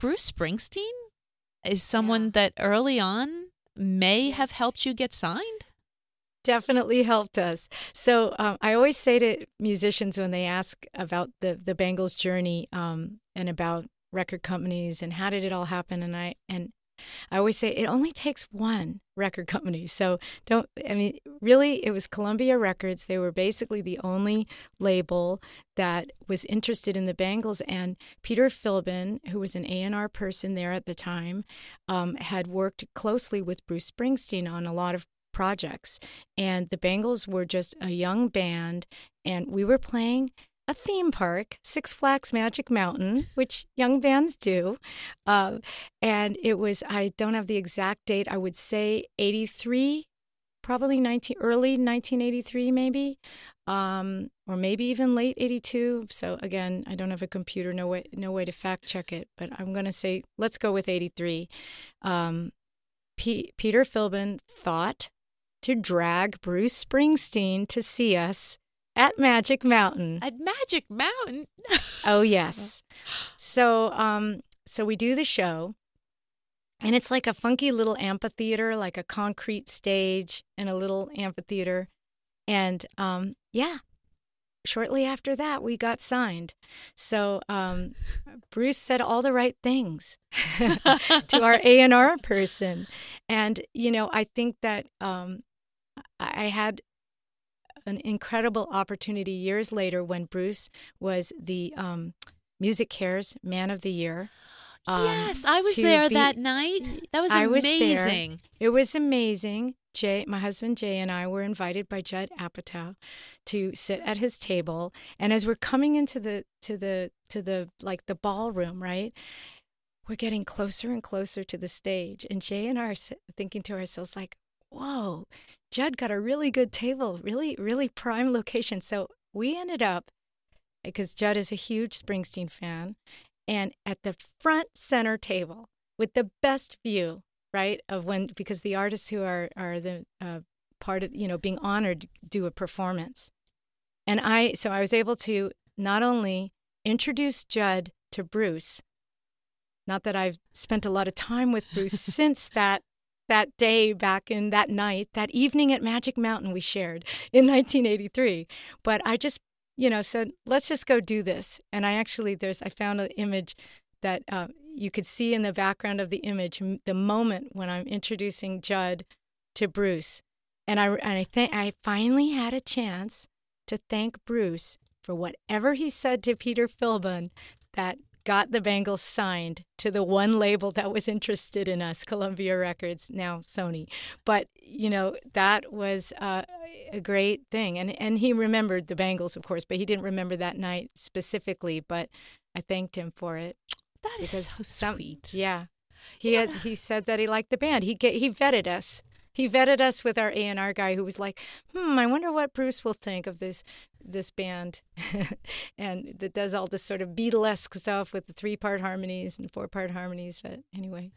Bruce Springsteen is someone yeah. that early on may have helped you get signed? Definitely helped us. So um, I always say to musicians when they ask about the the Bangles journey um, and about record companies and how did it all happen, and I and I always say it only takes one record company. So don't, I mean, really, it was Columbia Records. They were basically the only label that was interested in the Bangles. And Peter Philbin, who was an A&R person there at the time, um, had worked closely with Bruce Springsteen on a lot of projects. And the Bangles were just a young band, and we were playing a theme park, Six Flags Magic Mountain, which young bands do. Uh, and it was, I don't have the exact date, I would say 83, probably 19, early 1983, maybe, um, or maybe even late 82. So again, I don't have a computer, no way, no way to fact check it, but I'm going to say, let's go with 83. Um, P- Peter Philbin thought to drag Bruce Springsteen to see us at Magic Mountain. At Magic Mountain. oh yes. So um so we do the show and it's like a funky little amphitheater, like a concrete stage and a little amphitheater. And um yeah, shortly after that we got signed so um, bruce said all the right things to our a&r person and you know i think that um, i had an incredible opportunity years later when Bruce was the um, MusiCares Man of the Year. Um, yes, I was there be, that night. That was I amazing. Was it was amazing. Jay, my husband Jay, and I were invited by Judd Apatow to sit at his table. And as we're coming into the to the to the like the ballroom, right? We're getting closer and closer to the stage, and Jay and I are thinking to ourselves like, "Whoa, Judd got a really good table, really, really prime location. So we ended up, because Judd is a huge Springsteen fan, and at the front center table with the best view, right, of when, because the artists who are, are the uh, part of, you know, being honored do a performance. And I, so I was able to not only introduce Judd to Bruce, not that I've spent a lot of time with Bruce since that that day back in that night, that evening at Magic Mountain we shared in 1983. But I just, you know, said, let's just go do this. And I actually, there's, I found an image that uh, you could see in the background of the image the moment when I'm introducing Judd to Bruce. And I, and I think I finally had a chance to thank Bruce for whatever he said to Peter Philbin that got the Bangles signed to the one label that was interested in us, Columbia Records, now Sony. But you know that was uh, a great thing, and and he remembered the Bangles, of course, but he didn't remember that night specifically. But I thanked him for it. That is so some, sweet. Yeah, he yeah. had he said that he liked the band. He he vetted us he vetted us with our A&R guy who was like, "Hmm, I wonder what Bruce will think of this this band." and that does all this sort of Beatlesque stuff with the three-part harmonies and four-part harmonies, but anyway.